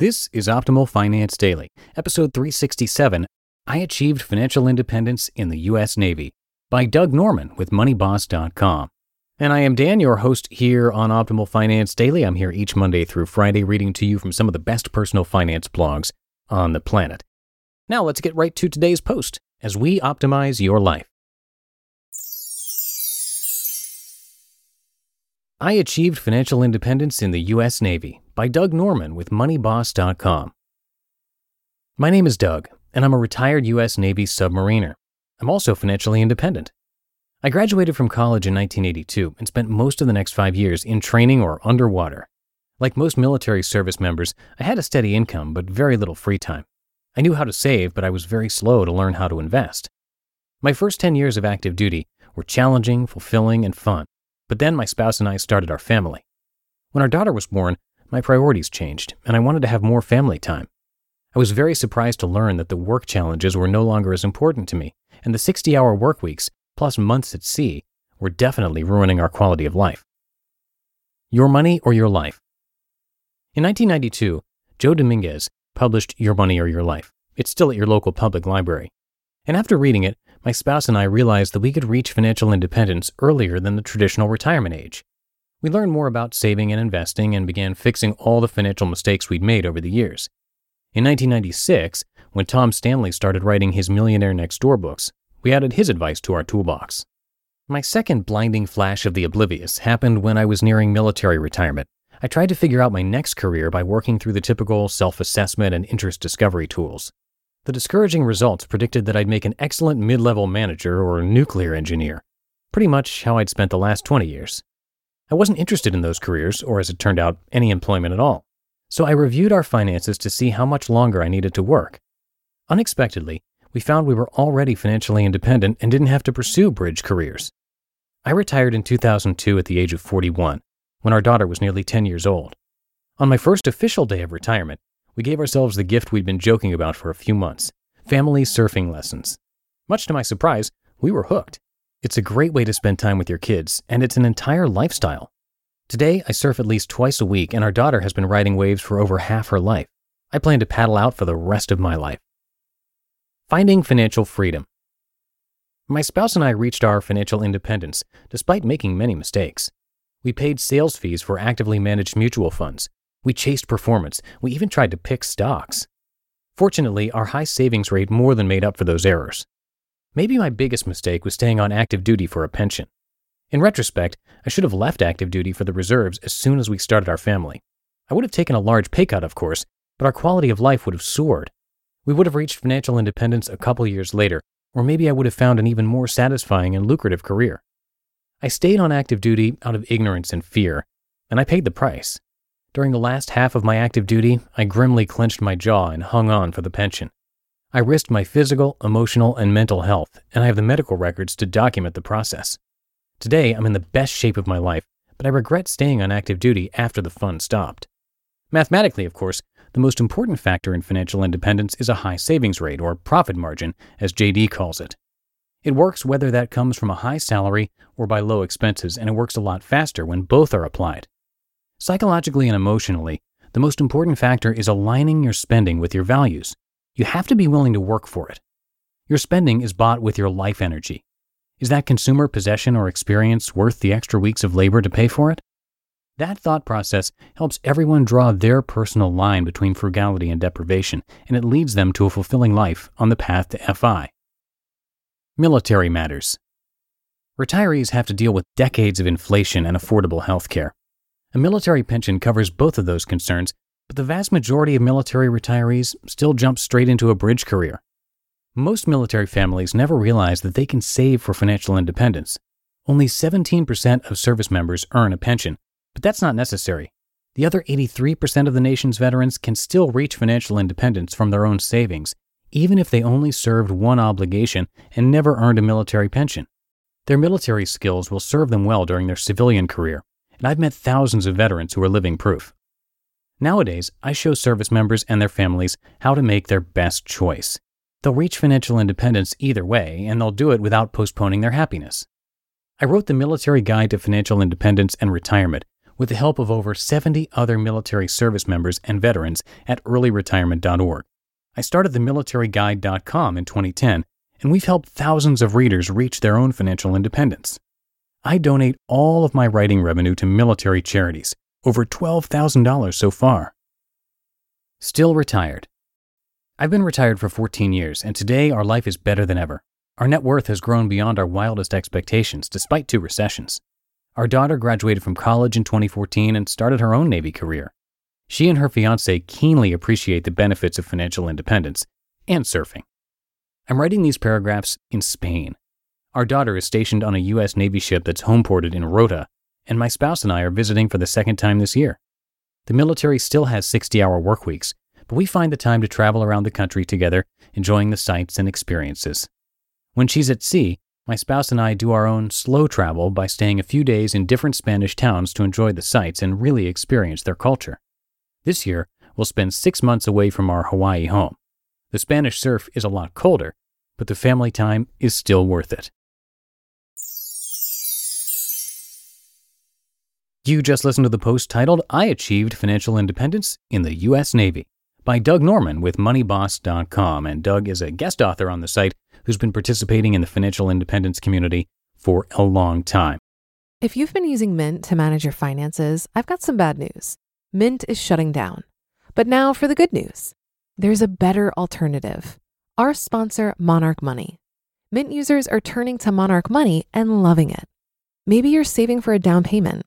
This is Optimal Finance Daily, episode 367 I Achieved Financial Independence in the U.S. Navy by Doug Nordman with MoneyBoss.com. And I am Dan, your host here on Optimal Finance Daily. I'm here each Monday through Friday reading to you from some of the best personal finance blogs on the planet. Now let's get right to today's post as we optimize your life. I Achieved Financial Independence in the U.S. Navy by Doug Nordman with MoneyBoss.com. My name is Doug, and I'm a retired U.S. Navy submariner. I'm also financially independent. I graduated from college in 1982 and spent most of the next five years in training or underwater. Like most military service members, I had a steady income but very little free time. I knew how to save, but I was very slow to learn how to invest. My first 10 years of active duty were challenging, fulfilling, and fun. But then my spouse and I started our family. When our daughter was born, my priorities changed, and I wanted to have more family time. I was very surprised to learn that the work challenges were no longer as important to me, and the 60 hour work weeks, plus months at sea, were definitely ruining our quality of life. Your Money or Your Life. In 1992, Joe Dominguez published Your Money or Your Life. It's still at your local public library. And after reading it, my spouse and I realized that we could reach financial independence earlier than the traditional retirement age. We learned more about saving and investing and began fixing all the financial mistakes we'd made over the years. In 1996, when Tom Stanley started writing his Millionaire Next Door books, we added his advice to our toolbox. My second blinding flash of the oblivious happened when I was nearing military retirement. I tried to figure out my next career by working through the typical self assessment and interest discovery tools. The discouraging results predicted that I'd make an excellent mid level manager or nuclear engineer, pretty much how I'd spent the last 20 years. I wasn't interested in those careers, or as it turned out, any employment at all. So I reviewed our finances to see how much longer I needed to work. Unexpectedly, we found we were already financially independent and didn't have to pursue bridge careers. I retired in 2002 at the age of 41, when our daughter was nearly 10 years old. On my first official day of retirement, we gave ourselves the gift we'd been joking about for a few months family surfing lessons. Much to my surprise, we were hooked. It's a great way to spend time with your kids, and it's an entire lifestyle. Today, I surf at least twice a week, and our daughter has been riding waves for over half her life. I plan to paddle out for the rest of my life. Finding financial freedom. My spouse and I reached our financial independence despite making many mistakes. We paid sales fees for actively managed mutual funds. We chased performance. We even tried to pick stocks. Fortunately, our high savings rate more than made up for those errors. Maybe my biggest mistake was staying on active duty for a pension. In retrospect, I should have left active duty for the reserves as soon as we started our family. I would have taken a large pay cut, of course, but our quality of life would have soared. We would have reached financial independence a couple years later, or maybe I would have found an even more satisfying and lucrative career. I stayed on active duty out of ignorance and fear, and I paid the price. During the last half of my active duty, I grimly clenched my jaw and hung on for the pension. I risked my physical, emotional, and mental health, and I have the medical records to document the process. Today, I'm in the best shape of my life, but I regret staying on active duty after the fun stopped. Mathematically, of course, the most important factor in financial independence is a high savings rate, or profit margin, as JD calls it. It works whether that comes from a high salary or by low expenses, and it works a lot faster when both are applied. Psychologically and emotionally, the most important factor is aligning your spending with your values. You have to be willing to work for it. Your spending is bought with your life energy. Is that consumer possession or experience worth the extra weeks of labor to pay for it? That thought process helps everyone draw their personal line between frugality and deprivation, and it leads them to a fulfilling life on the path to FI. Military matters. Retirees have to deal with decades of inflation and affordable health care. A military pension covers both of those concerns, but the vast majority of military retirees still jump straight into a bridge career. Most military families never realize that they can save for financial independence. Only 17% of service members earn a pension, but that's not necessary. The other 83% of the nation's veterans can still reach financial independence from their own savings, even if they only served one obligation and never earned a military pension. Their military skills will serve them well during their civilian career, and I've met thousands of veterans who are living proof. Nowadays, I show service members and their families how to make their best choice. They'll reach financial independence either way, and they'll do it without postponing their happiness. I wrote the Military Guide to Financial Independence and Retirement with the help of over 70 other military service members and veterans at earlyretirement.org. I started the militaryguide.com in 2010, and we've helped thousands of readers reach their own financial independence. I donate all of my writing revenue to military charities, over $12,000 so far. Still retired. I've been retired for 14 years, and today our life is better than ever. Our net worth has grown beyond our wildest expectations, despite two recessions. Our daughter graduated from college in 2014 and started her own Navy career. She and her fiance keenly appreciate the benefits of financial independence and surfing. I'm writing these paragraphs in Spain. Our daughter is stationed on a U.S. Navy ship that's homeported in Rota, and my spouse and I are visiting for the second time this year. The military still has 60 hour work weeks, but we find the time to travel around the country together, enjoying the sights and experiences. When she's at sea, my spouse and I do our own slow travel by staying a few days in different Spanish towns to enjoy the sights and really experience their culture. This year, we'll spend six months away from our Hawaii home. The Spanish surf is a lot colder, but the family time is still worth it. You just listened to the post titled I Achieved Financial Independence in the U.S. Navy by Doug Nordman with MoneyBoss.com. And Doug is a guest author on the site who's been participating in the financial independence community for a long time. If you've been using Mint to manage your finances, I've got some bad news. Mint is shutting down. But now for the good news there's a better alternative. Our sponsor, Monarch Money. Mint users are turning to Monarch Money and loving it. Maybe you're saving for a down payment,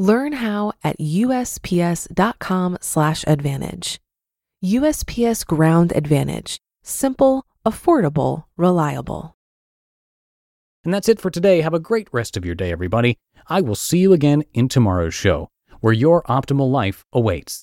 Learn how at USPS.com/slash advantage. USPS Ground Advantage. Simple, affordable, reliable. And that's it for today. Have a great rest of your day, everybody. I will see you again in tomorrow's show, where your optimal life awaits.